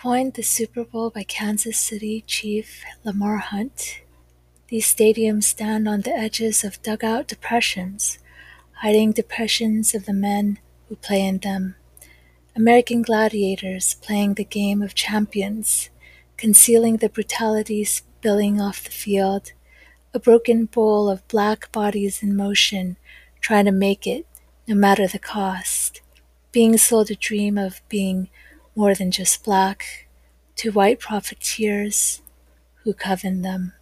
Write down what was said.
Coined the Super Bowl by Kansas City Chief Lamar Hunt, these stadiums stand on the edges of dugout depressions, hiding depressions of the men who play in them. American gladiators playing the game of champions, concealing the brutalities spilling off the field, a broken bowl of black bodies in motion, trying to make it, no matter the cost, being sold a dream of being more than just black to white profiteers who coven them.